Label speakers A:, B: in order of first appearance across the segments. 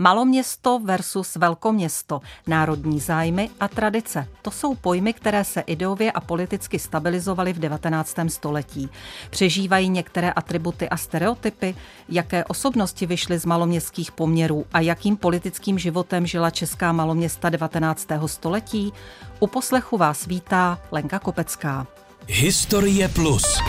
A: Maloměsto versus velkoměsto, národní zájmy a tradice. To jsou pojmy, které se ideově a politicky stabilizovaly v 19. století. Přežívají některé atributy a stereotypy? Jaké osobnosti vyšly z maloměstských poměrů a jakým politickým životem žila česká maloměsta 19. století? U poslechu vás vítá Lenka Kopecká.
B: Historie plus.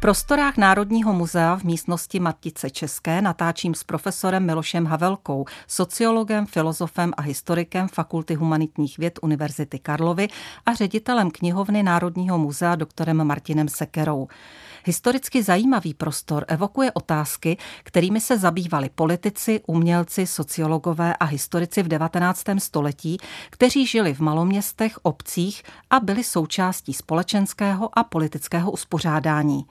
A: Prostorách Národního muzea v místnosti Matice České natáčím s profesorem Milošem Havelkou, sociologem, filozofem a historikem Fakulty humanitních věd Univerzity Karlovy a ředitelem knihovny Národního muzea doktorem Martinem Sekerou. Historicky zajímavý prostor evokuje otázky, kterými se zabývali politici, umělci, sociologové a historici v 19. století, kteří žili v maloměstech, obcích a byli součástí společenského a politického uspořádání.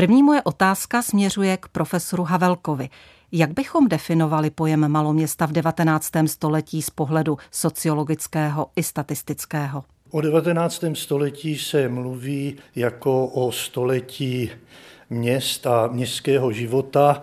A: První moje otázka směřuje k profesoru Havelkovi. Jak bychom definovali pojem maloměsta v 19. století z pohledu sociologického i statistického?
C: O 19. století se mluví jako o století měst a městského života,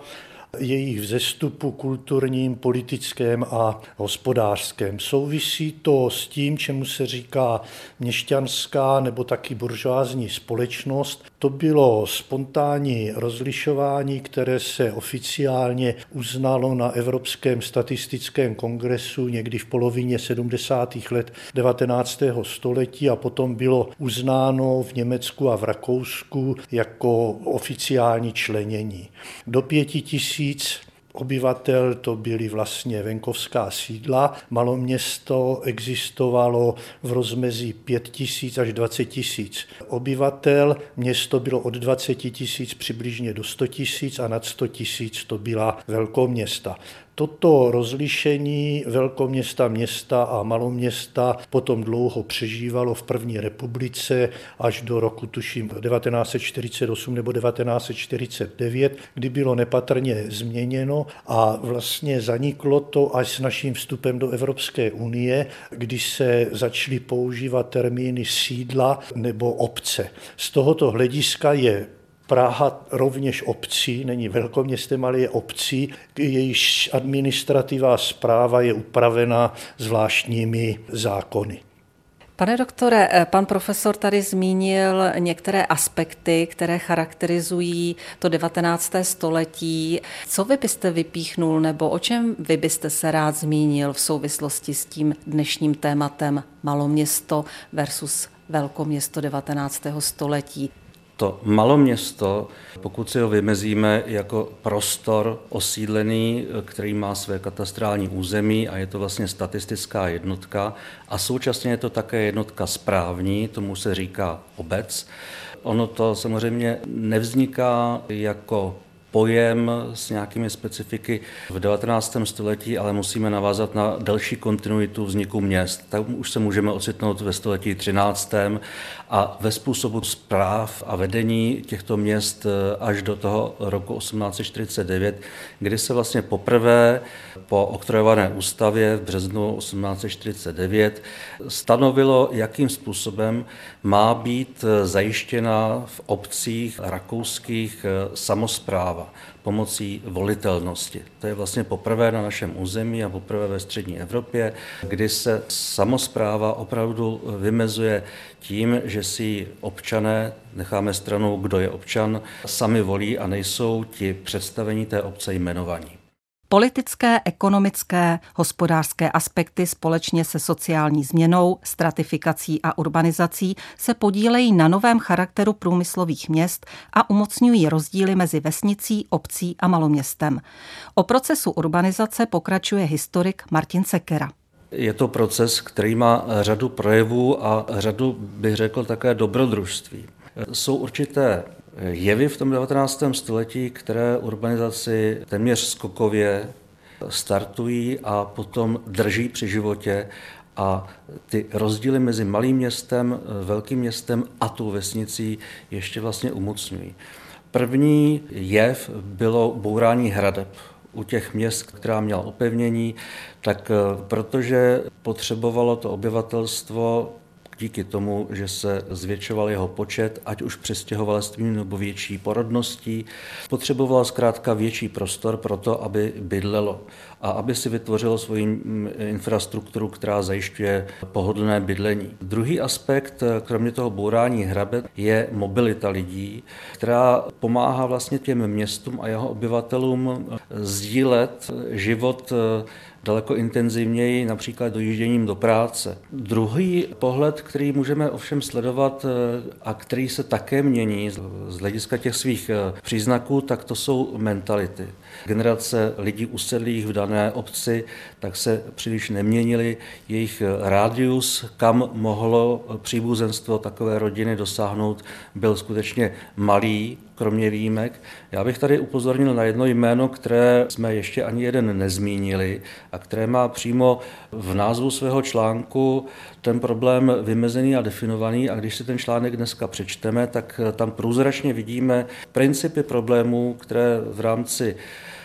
C: jejich vzestupu kulturním, politickém a hospodářském. Souvisí to s tím, čemu se říká měšťanská nebo taky buržoázní společnost. To bylo spontánní rozlišování, které se oficiálně uznalo na Evropském statistickém kongresu někdy v polovině 70. let 19. století a potom bylo uznáno v Německu a v Rakousku jako oficiální členění. Do pěti tisíc tisíc obyvatel, to byly vlastně venkovská sídla. Maloměsto existovalo v rozmezí 5 tisíc až 20 tisíc obyvatel. Město bylo od 20 tisíc přibližně do 100 tisíc a nad 100 tisíc to byla velkoměsta. Toto rozlišení velkoměsta, města a maloměsta potom dlouho přežívalo v první republice až do roku, tuším, 1948 nebo 1949, kdy bylo nepatrně změněno a vlastně zaniklo to až s naším vstupem do Evropské unie, kdy se začaly používat termíny sídla nebo obce. Z tohoto hlediska je Praha rovněž obcí, není velkoměstem, ale je obcí, jejíž administrativa zpráva je upravena zvláštními zákony.
A: Pane doktore, eh, pan profesor tady zmínil některé aspekty, které charakterizují to 19. století. Co vy byste vypíchnul nebo o čem vy byste se rád zmínil v souvislosti s tím dnešním tématem maloměsto versus velkoměsto 19. století?
D: To maloměsto, pokud si ho vymezíme jako prostor osídlený, který má své katastrální území a je to vlastně statistická jednotka a současně je to také jednotka správní, tomu se říká obec. Ono to samozřejmě nevzniká jako pojem s nějakými specifiky v 19. století, ale musíme navázat na další kontinuitu vzniku měst. Tam už se můžeme ocitnout ve století 13. a ve způsobu zpráv a vedení těchto měst eh, až do toho roku 1849, kdy se vlastně poprvé po oktrojované ústavě v březnu 1849 stanovilo, jakým způsobem má být eh, zajištěna v obcích rakouských eh, samozpráva pomocí volitelnosti. To je vlastně poprvé na našem území a poprvé ve střední Evropě, kdy se samozpráva opravdu vymezuje tím, že si občané, necháme stranou, kdo je občan, sami volí a nejsou ti představení té obce jmenovaní.
A: Politické, ekonomické, hospodářské aspekty společně se sociální změnou, stratifikací a urbanizací se podílejí na novém charakteru průmyslových měst a umocňují rozdíly mezi vesnicí, obcí a maloměstem. O procesu urbanizace pokračuje historik Martin Sekera.
D: Je to proces, který má řadu projevů a řadu, bych řekl, také dobrodružství. Jsou určité jevy v tom 19. století, které urbanizaci téměř skokově startují a potom drží při životě a ty rozdíly mezi malým městem, velkým městem a tou vesnicí ještě vlastně umocňují. První jev bylo bourání hradeb u těch měst, která měla opevnění, tak protože potřebovalo to obyvatelstvo díky tomu, že se zvětšoval jeho počet, ať už přestěhovalstvím nebo větší porodností, potřeboval zkrátka větší prostor pro to, aby bydlelo a aby si vytvořilo svoji mm, infrastrukturu, která zajišťuje pohodlné bydlení. Druhý aspekt, kromě toho bourání hrabe, je mobilita lidí, která pomáhá vlastně těm městům a jeho obyvatelům sdílet život daleko intenzivněji, například dojížděním do práce. Druhý pohled, který můžeme ovšem sledovat eh, a který se také mění z hlediska těch svých eh, příznaků, tak to jsou mentality. Generace lidí usedlých v dané obci tak se příliš neměnily. Jejich eh, rádius, kam mohlo příbuzenstvo takové rodiny dosáhnout, byl skutečně malý, kromě výjimek. Já bych tady upozornil na jedno jméno, které jsme ještě ani jeden nezmínili a které má přímo v názvu svého článku ten problém vymezený a definovaný a když si ten článek dneska přečteme, tak tam průzračně vidíme principy problémů, které v rámci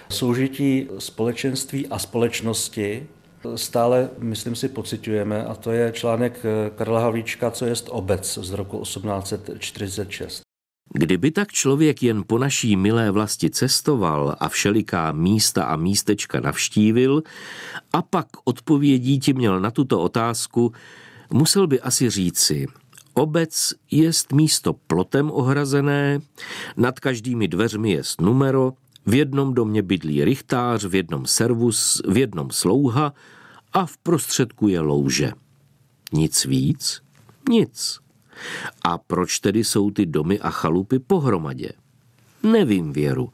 D: soužití společenství a společnosti stále, myslím si, pocitujeme, a to je článek Karla Havlíčka, co jest obec z roku 1846.
E: Kdyby tak člověk jen po naší milé vlasti cestoval a všeliká místa a místečka navštívil a pak odpovědí ti měl na tuto otázku, musel by asi říci, obec jest místo plotem ohrazené, nad každými dveřmi jest numero, v jednom domě bydlí rychtář, v jednom servus, v jednom slouha a v prostředku je louže. Nic víc? Nic. A proč tedy jsou ty domy a chalupy pohromadě? Nevím věru.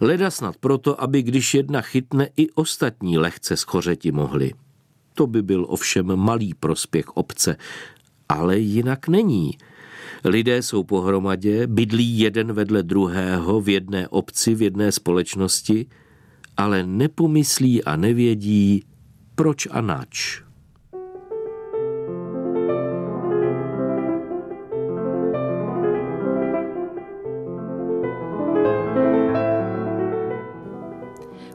E: Leda snad proto, aby když jedna chytne, i ostatní lehce schořeti mohli. To by byl ovšem malý prospěch obce, ale jinak není. Lidé jsou pohromadě, bydlí jeden vedle druhého v jedné obci, v jedné společnosti, ale nepomyslí a nevědí, proč a nač.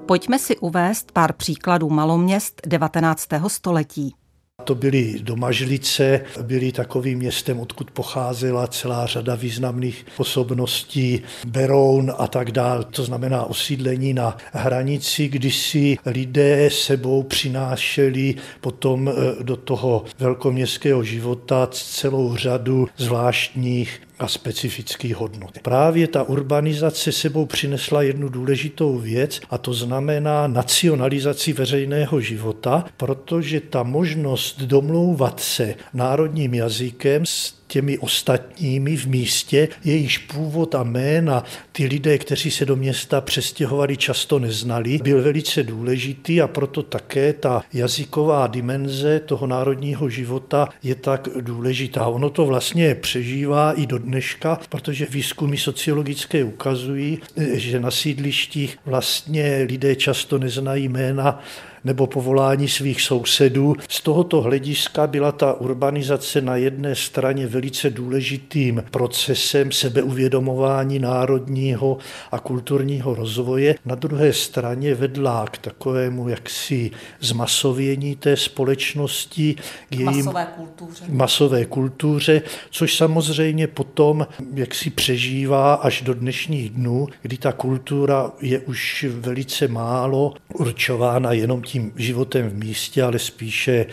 A: Pojďme si uvést pár příkladů maloměst 19. století.
C: To byly domažlice, byly takovým městem, odkud pocházela celá řada významných osobností, Beroun a tak dále. To znamená osídlení na hranici, kdy si lidé sebou přinášeli potom eh, do toho velkoměstského života celou řadu zvláštních a specifických hodnot. Právě ta urbanizace sebou přinesla jednu důležitou věc a to znamená nacionalizaci veřejného života, protože ta možnost domlouvat se národním jazykem s těmi ostatními v místě, jejíž původ a jména ty lidé, kteří se do města přestěhovali, často neznali, byl velice důležitý a proto také ta jazyková dimenze toho národního života je tak důležitá. Ono to vlastně přežívá i do dneška, protože výzkumy sociologické ukazují, že na sídlištích vlastně lidé často neznají jména nebo povolání svých sousedů. Z tohoto hlediska byla ta urbanizace na jedné straně velice důležitým procesem sebeuvědomování národního a kulturního rozvoje, na druhé straně vedla k takovému jaksi zmasovění té společnosti,
A: k jejím masové kultuře.
C: masové kultuře, což samozřejmě potom jaksi přežívá až do dnešních dnů, kdy ta kultura je už velice málo určována jenom tím tím životem v místě, ale spíše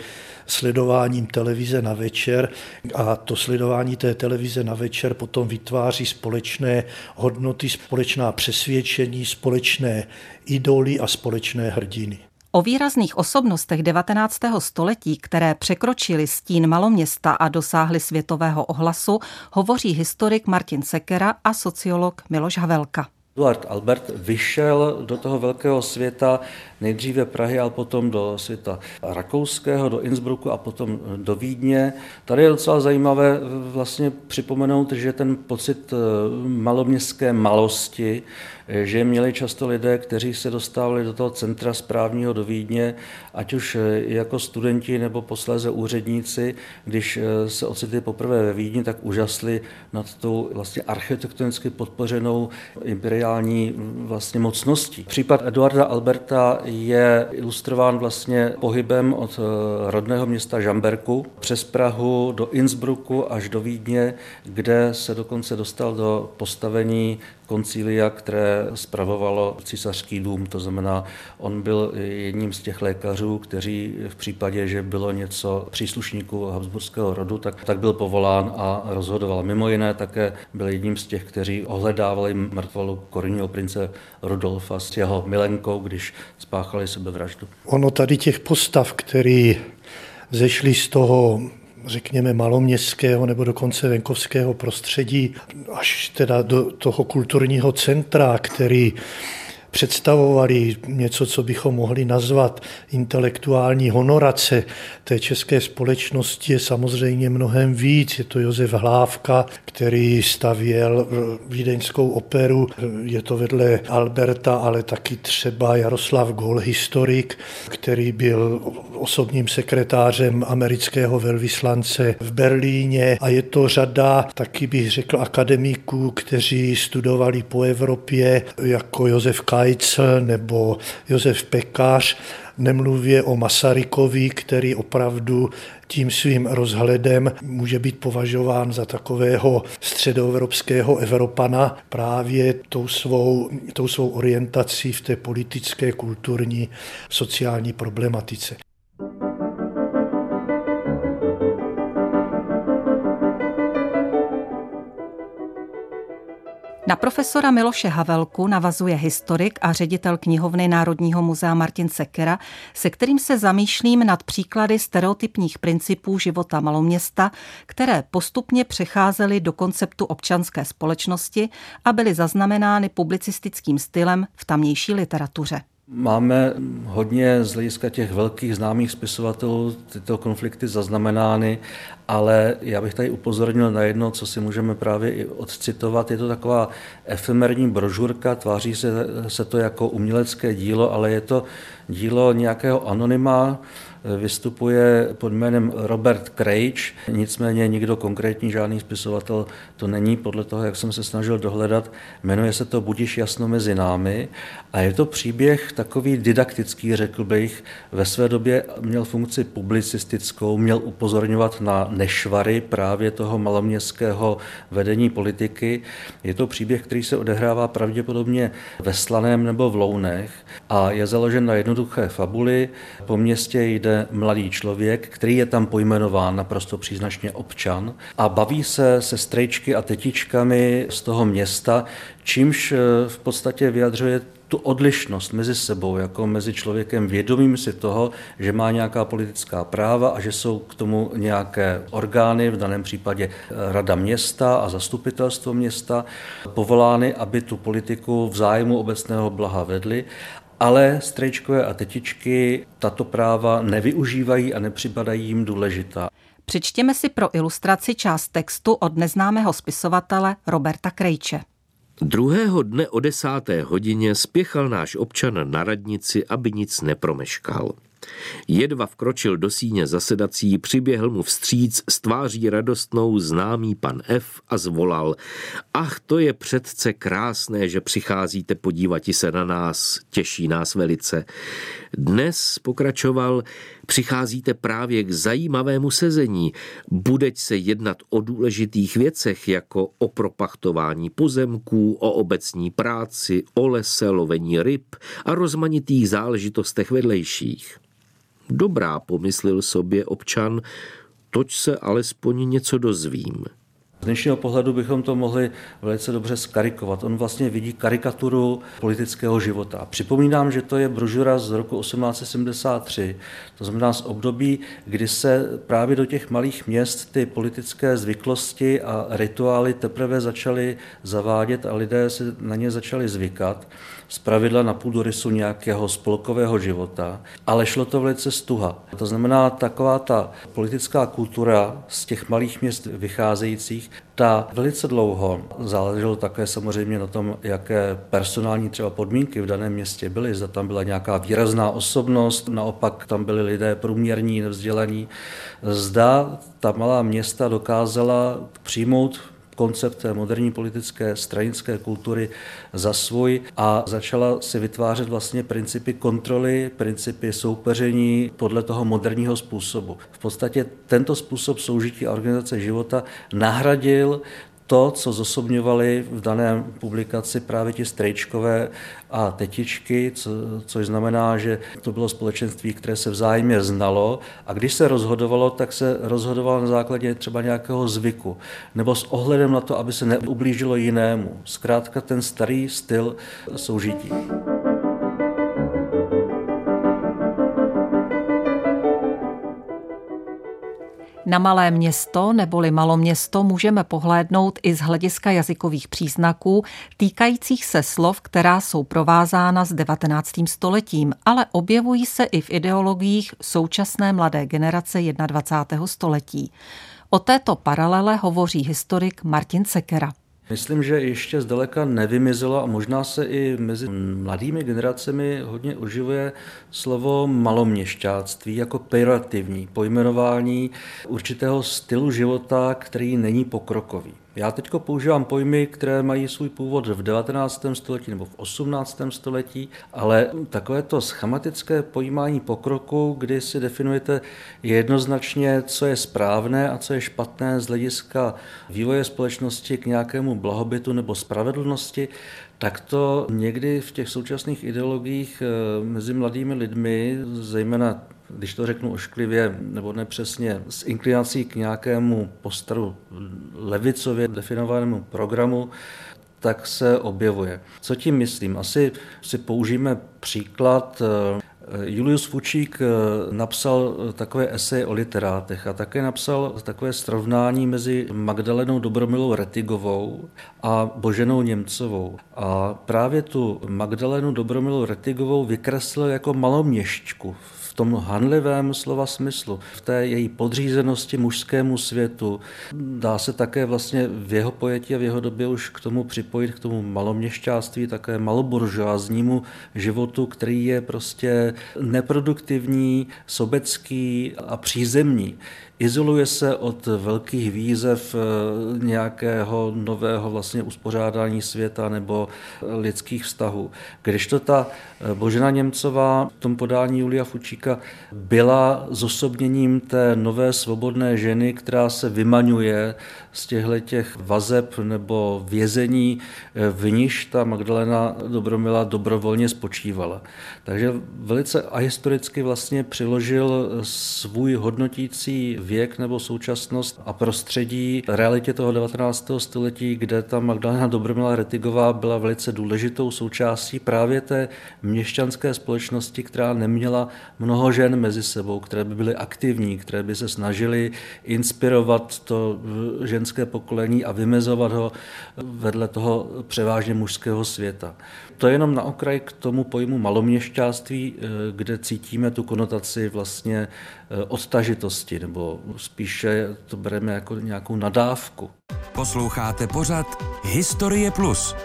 C: sledováním televize na večer a to sledování té televize na večer potom vytváří společné hodnoty, společná přesvědčení, společné idoly a společné hrdiny.
A: O výrazných osobnostech 19. století, které překročili stín maloměsta a dosáhly světového ohlasu, hovoří historik Martin Sekera a sociolog Miloš Havelka.
D: Eduard Albert vyšel do toho velkého světa, nejdříve Prahy, ale potom do světa rakouského, do Innsbrucku a potom do Vídně. Tady je docela zajímavé vlastně připomenout, že ten pocit eh, maloměstské malosti že měli často lidé, kteří se dostávali do toho centra správního do Vídně, ať už jako studenti nebo posléze úředníci, když se ocitli poprvé ve Vídni, tak užasli nad tou vlastně architektonicky podpořenou imperiální vlastně mocností. Případ Eduarda Alberta je ilustrován vlastně pohybem od rodného města Žamberku přes Prahu do Innsbrucku až do Vídně, kde se dokonce dostal do postavení koncilia, které spravovalo císařský dům. To znamená, on byl jedním z těch lékařů, kteří v případě, že bylo něco příslušníků Habsburského rodu, tak, tak byl povolán a rozhodoval. Mimo jiné také byl jedním z těch, kteří ohledávali mrtvolu korunního prince Rudolfa s jeho milenkou, když spáchali sebevraždu.
C: Ono tady těch postav, který zešli z toho řekněme, maloměstského nebo dokonce venkovského prostředí, až teda do toho kulturního centra, který představovali něco, co bychom mohli nazvat intelektuální honorace té české společnosti je samozřejmě mnohem víc. Je to Josef Hlávka, který stavěl vídeňskou operu. Je to vedle Alberta, ale taky třeba Jaroslav Gol, historik, který byl osobním sekretářem amerického velvyslance v Berlíně a je to řada, taky bych řekl, akademiků, kteří studovali po Evropě, jako Josef Kajcel nebo Josef Pekář, nemluvě o Masarykovi, který opravdu tím svým rozhledem může být považován za takového středoevropského Evropana právě tou svou, tou svou orientací v té politické, kulturní, sociální problematice.
A: Na profesora Miloše Havelku navazuje historik a ředitel knihovny Národního muzea Martin Sekera, se kterým se zamýšlím nad příklady stereotypních principů života maloměsta, které postupně přecházely do konceptu občanské společnosti a byly zaznamenány publicistickým stylem v tamnější literatuře.
D: Máme hodně z hlediska těch velkých známých spisovatelů tyto konflikty zaznamenány, ale já bych tady upozornil na jedno, co si můžeme právě i odcitovat. Je to taková efemerní brožurka, tváří se, se to jako umělecké dílo, ale je to dílo nějakého anonyma, vystupuje pod jménem Robert Craig, nicméně nikdo konkrétní, žádný spisovatel to není, podle toho, jak jsem se snažil dohledat. Jmenuje se to Budiš jasno mezi námi a je to příběh takový didaktický, řekl bych. Ve své době měl funkci publicistickou, měl upozorňovat na nešvary právě toho maloměstského vedení politiky. Je to příběh, který se odehrává pravděpodobně ve Slaném nebo v Lounech a je založen na jednoduché fabuli. Po městě jde mladý člověk, který je tam pojmenován naprosto příznačně občan a baví se se strejčky a tetičkami z toho města, čímž eh, v podstatě vyjadřuje tu odlišnost mezi sebou, jako mezi člověkem vědomým si toho, že má nějaká politická práva a že jsou k tomu nějaké orgány, v daném případě eh, Rada města a zastupitelstvo města, povolány, aby tu politiku v zájmu obecného blaha vedly ale strejčkové a tetičky tato práva nevyužívají a nepřipadají jim důležitá.
A: Přečtěme si pro ilustraci část textu od neznámého spisovatele Roberta Krejče.
E: Druhého dne o desáté hodině spěchal náš občan na radnici, aby nic nepromeškal. Jedva vkročil do síně zasedací, přiběhl mu vstříc s tváří radostnou známý pan F a zvolal. Ach, to je předce krásné, že přicházíte podívat se na nás, těší nás velice. Dnes, pokračoval, přicházíte právě k zajímavému sezení. Budeť se jednat o důležitých věcech, jako o propachtování pozemků, o obecní práci, o lese, lovení ryb a rozmanitých záležitostech vedlejších. Dobrá, pomyslel sobě občan, toť se alespoň něco dozvím.
D: Z dnešního pohledu bychom to mohli velice dobře skarikovat. On vlastně vidí karikaturu politického života. Připomínám, že to je brožura z roku 1873, to znamená z období, kdy se právě do těch malých měst ty politické zvyklosti a rituály teprve začaly zavádět a lidé se na ně začali zvykat z pravidla na půdorysu nějakého spolkového života, ale šlo to velice stuha. To znamená, taková ta politická kultura z těch malých měst vycházejících Ta velice dlouho záleželo také samozřejmě na tom, jaké personální třeba podmínky v daném městě byly. Zda tam byla nějaká výrazná osobnost, naopak tam byli lidé průměrní, nevzdělaní. Zda ta malá města dokázala přijmout koncept té moderní politické stranické kultury za svůj a začala si vytvářet vlastně principy kontroly, principy soupeření podle toho moderního způsobu. V podstatě tento způsob soužití a organizace života nahradil to, co zosobňovali v dané publikaci právě ti strejčkové a tetičky, co, což znamená, že to bylo společenství, které se vzájemně znalo a když se rozhodovalo, tak se rozhodovalo na základě třeba nějakého zvyku nebo s ohledem na to, aby se neublížilo jinému. Zkrátka ten starý styl soužití.
A: Na malé město neboli maloměsto můžeme pohlédnout i z hlediska jazykových příznaků týkajících se slov, která jsou provázána s 19. stoletím, ale objevují se i v ideologiích současné mladé generace 21. století. O této paralele hovoří historik Martin Sekera.
D: Myslím, že ještě zdaleka nevymizelo a možná se i mezi mladými generacemi hodně uživuje slovo maloměšťáctví jako pejorativní pojmenování určitého stylu života, který není pokrokový. Já teď používám pojmy, které mají svůj původ v 19. století nebo v 18. století, ale takové to schematické pojímání pokroku, kdy si definujete jednoznačně, co je správné a co je špatné z hlediska vývoje společnosti k nějakému blahobytu nebo spravedlnosti, tak to někdy v těch současných ideologiích eh, mezi mladými lidmi, zejména když to řeknu ošklivě nebo nepřesně, s inklinací k nějakému postaru levicově definovanému programu, tak se objevuje. Co tím myslím? Asi si použijeme příklad eh, Julius Fučík eh, napsal takové esej o literátech a také napsal takové srovnání mezi Magdalenou Dobromilou Retigovou a Boženou Němcovou. A právě tu Magdalenu Dobromilou Retigovou vykreslil jako maloměšťku v tom hanlivém slova smyslu, v té její podřízenosti mužskému světu. Dá se také vlastně v jeho pojetí a v jeho době už k tomu připojit, k tomu maloměšťáctví, také maloburžoáznímu životu, který je prostě neproduktivní, sobecký a přízemní. Izoluje se od velkých výzev eh, nějakého nového vlastně uspořádání světa nebo lidských vztahů. Když to ta eh, Božena Němcová v tom podání Julia Fučíka byla zosobněním té nové svobodné ženy, která se vymaňuje z těchto těch vazeb nebo vězení, eh, v níž ta Magdalena Dobromila dobrovolně spočívala. Takže velice ahistoricky vlastně přiložil svůj hodnotící věk nebo současnost a prostředí realitě toho 19. století, kde ta Magdalena Dobromila Retigová byla velice důležitou součástí právě té měšťanské společnosti, která neměla mnoho žen mezi sebou, které by byly aktivní, které by se snažily inspirovat to ženské pokolení a vymezovat ho vedle toho převážně mužského světa. To je jenom na okraj k tomu pojmu maloměšťáctví, eh, kde cítíme tu konotaci vlastně eh, odtažitosti, nebo spíše to bereme jako nějakou nadávku.
B: Posloucháte pořad Historie Plus.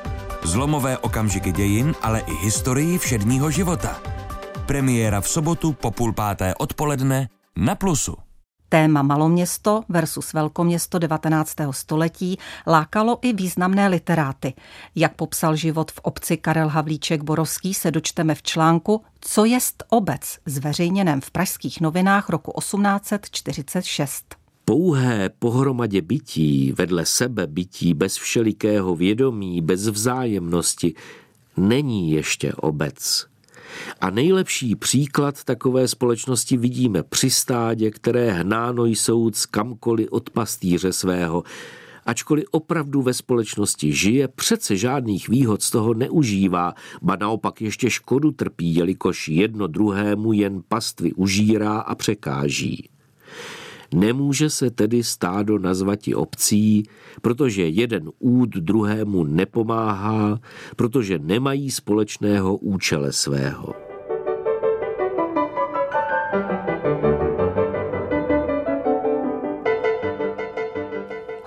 B: Zlomové okamžiky dějin, ale i historii všedního života. Premiéra v sobotu po půl páté odpoledne na Plusu.
A: Téma maloměsto versus velkoměsto 19. století lákalo i významné literáty. Jak popsal život v obci Karel Havlíček Borovský se dočteme v článku Co jest obec, zveřejněném v pražských novinách roku 1846.
E: Pouhé pohromadě bytí, vedle sebe bytí bez všelikého vědomí, bez vzájemnosti, není ještě obec. A nejlepší příklad takové společnosti vidíme při stádě, které hnáno jsou z kamkoliv od pastýře svého. Ačkoliv opravdu ve společnosti žije, přece žádných výhod z toho neužívá, ba naopak ještě škodu trpí, jelikož jedno druhému jen pastvy užírá a překáží. Nemůže se tedy stádo nazvati obcí, protože jeden úd druhému nepomáhá, protože nemají společného účele svého.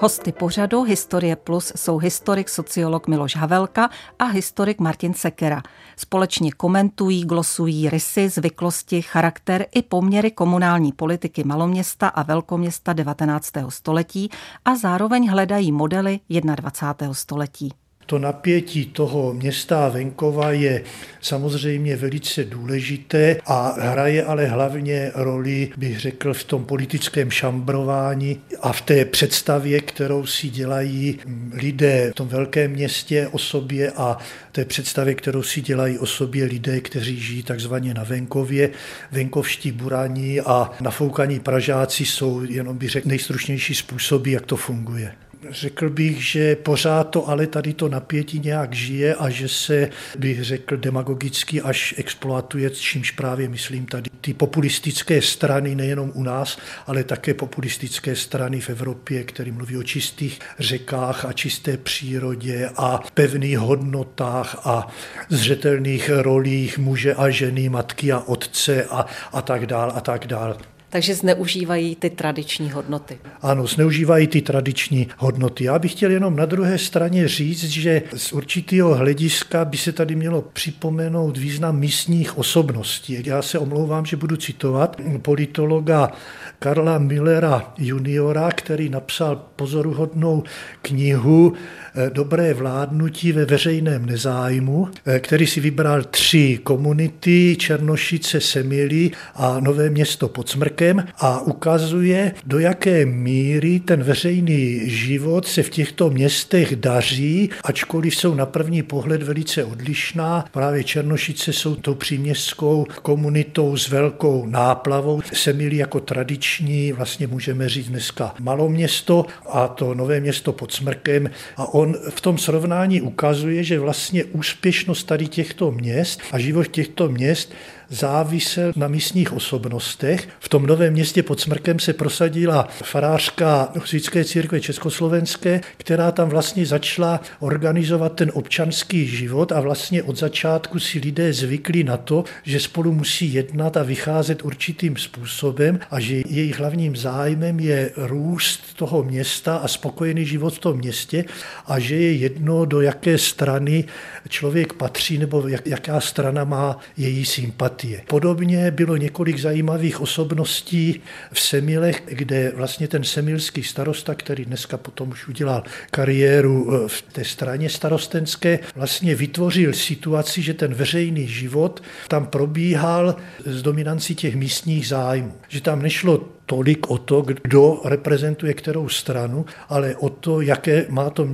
A: Hosty pořadu Historie Plus jsou historik sociolog Miloš Havelka a historik Martin Sekera. Společně komentují, glosují rysy, zvyklosti, charakter i poměry komunální politiky maloměsta a velkoměsta 19. století a zároveň hledají modely 21. století.
C: To napětí toho města a venkova je samozřejmě velice důležité a hraje ale hlavně roli, bych řekl, v tom politickém šambrování a v té představě, kterou si dělají lidé v tom velkém městě o sobě a té představě, kterou si dělají o sobě lidé, kteří žijí takzvaně na venkově. Venkovští buraní a nafoukaní Pražáci jsou jenom bych řekl nejstručnější způsoby, jak to funguje. Řekl bych, že pořád to ale tady to napětí nějak žije a že se, bych řekl, demagogicky až exploatuje, čímž právě myslím tady ty populistické strany nejenom u nás, ale také populistické strany v Evropě, které mluví o čistých řekách a čisté přírodě a pevných hodnotách a zřetelných rolích muže a ženy, matky a otce a, a tak dál a tak dál.
A: Takže zneužívají ty tradiční hodnoty.
C: Ano, zneužívají ty tradiční hodnoty. Já bych chtěl jenom na druhé straně říct, že z určitého hlediska by se tady mělo připomenout význam místních osobností. Já se omlouvám, že budu citovat politologa Karla Millera juniora, který napsal pozoruhodnou knihu Eh, dobré vládnutí ve veřejném nezájmu, eh, který si vybral tři komunity, Černošice, Semily a Nové město pod Smrkem a ukazuje, do jaké míry ten veřejný život se v těchto městech daří, ačkoliv jsou na první pohled velice odlišná. Právě Černošice jsou tou příměstskou komunitou s velkou náplavou. Semily jako tradiční, vlastně můžeme říct dneska maloměsto a to Nové město pod Smrkem a on v tom srovnání ukazuje, že vlastně úspěšnost tady těchto měst a život těchto měst závisel na místních osobnostech. V tom novém městě pod Smrkem se prosadila farářka husitské církve československé, která tam vlastně začala organizovat ten občanský život a vlastně od začátku si lidé zvykli na to, že spolu musí jednat a vycházet určitým způsobem a že jejich hlavním zájmem je růst toho města a spokojený život v tom městě a že je jedno, do jaké strany člověk patří nebo jak, jaká strana má její sympatii sympatie. Podobně bylo několik zajímavých osobností v Semilech, kde vlastně ten semilský starosta, který dneska potom už udělal kariéru eh, v té straně starostenské, vlastně vytvořil situaci, že ten veřejný život tam probíhal s dominancí těch místních zájmů. Že tam nešlo tolik o to, kdo reprezentuje kterou stranu, ale o to, jaké má to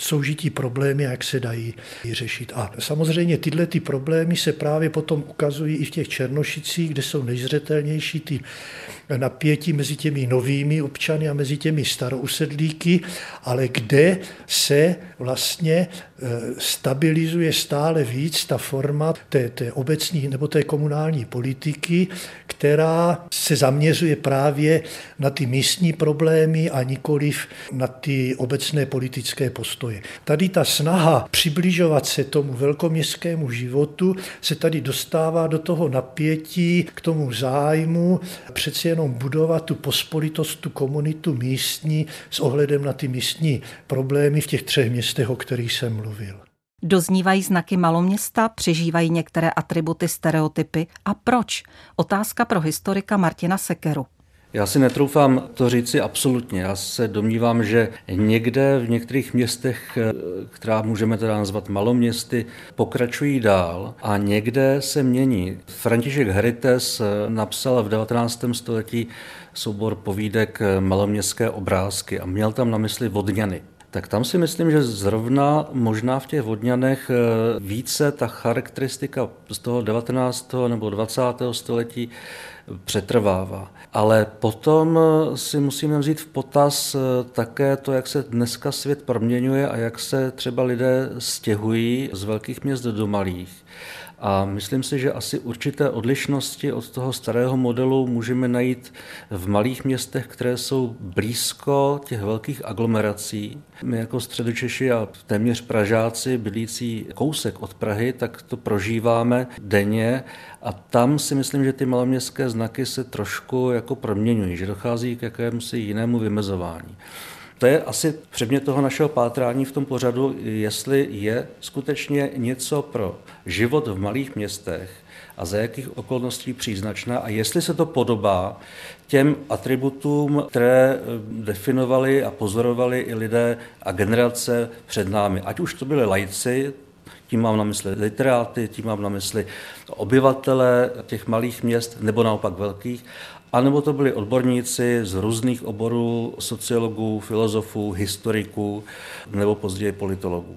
C: soužití problémy a jak se dají řešit. A samozřejmě tyhle ty problémy se právě potom ukazují i v těch Černošicích, kde jsou nejzřetelnější ty napětí mezi těmi novými občany a mezi těmi starousedlíky, ale kde se vlastně e, stabilizuje stále víc ta forma té, té obecní nebo té komunální politiky, která se zaměřuje právě na ty místní problémy a nikoliv na ty obecné politické postoje. Tady ta snaha přibližovat se tomu velkoměstskému životu se tady dostává do toho napětí, k tomu zájmu, přeci jenom budovat tu pospolitost, tu komunitu místní s ohledem na ty místní problémy v těch třech městech, o kterých jsem mluvil.
A: Doznívají znaky maloměsta, přežívají některé atributy, stereotypy. A proč? Otázka pro historika Martina Sekeru.
D: Já si netroufám to říci absolutně. Já se domnívám, že někde v některých městech, která můžeme teda nazvat maloměsty, pokračují dál a někde se mění. František Herites napsal v 19. století soubor povídek Maloměstské obrázky a měl tam na mysli Vodňany. Tak tam si myslím, že zrovna možná v těch vodňanech více ta charakteristika z toho 19. nebo 20. století přetrvává. Ale potom si musíme vzít v potaz také to, jak se dneska svět proměňuje a jak se třeba lidé stěhují z velkých měst do malých. A myslím si, že asi určité odlišnosti od toho starého modelu můžeme najít v malých městech, které jsou blízko těch velkých aglomerací. My jako středočeši a téměř Pražáci, bydlící kousek od Prahy, tak to prožíváme denně a tam si myslím, že ty maloměstské znaky se trošku jako proměňují, že dochází k jakému si jinému vymezování. To je asi předmět toho našeho pátrání v tom pořadu, jestli je skutečně něco pro život v malých městech a za jakých okolností příznačná a jestli se to podobá těm atributům, které eh, definovali a pozorovali i lidé a generace před námi. Ať už to byly lajci, tím mám na mysli literáty, tím mám na mysli obyvatele těch malých měst nebo naopak velkých, anebo to byli odborníci z různých oborů sociologů, filozofů, historiků nebo později politologů.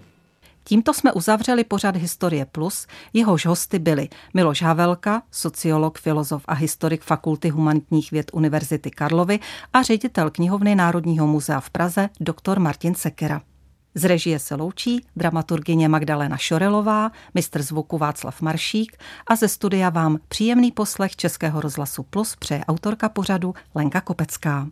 A: Tímto jsme uzavřeli pořad Historie Plus, jehož hosty byli Miloš Havelka, sociolog, filozof a historik Fakulty humanitních věd Univerzity Karlovy a ředitel knihovny Národního muzea v Praze dr. Martin Sekera. Z režie se loučí dramaturgině Magdalena Šorelová, mistr zvuku Václav Maršík a ze studia vám příjemný poslech Českého rozhlasu Plus přeje autorka pořadu Lenka Kopecká.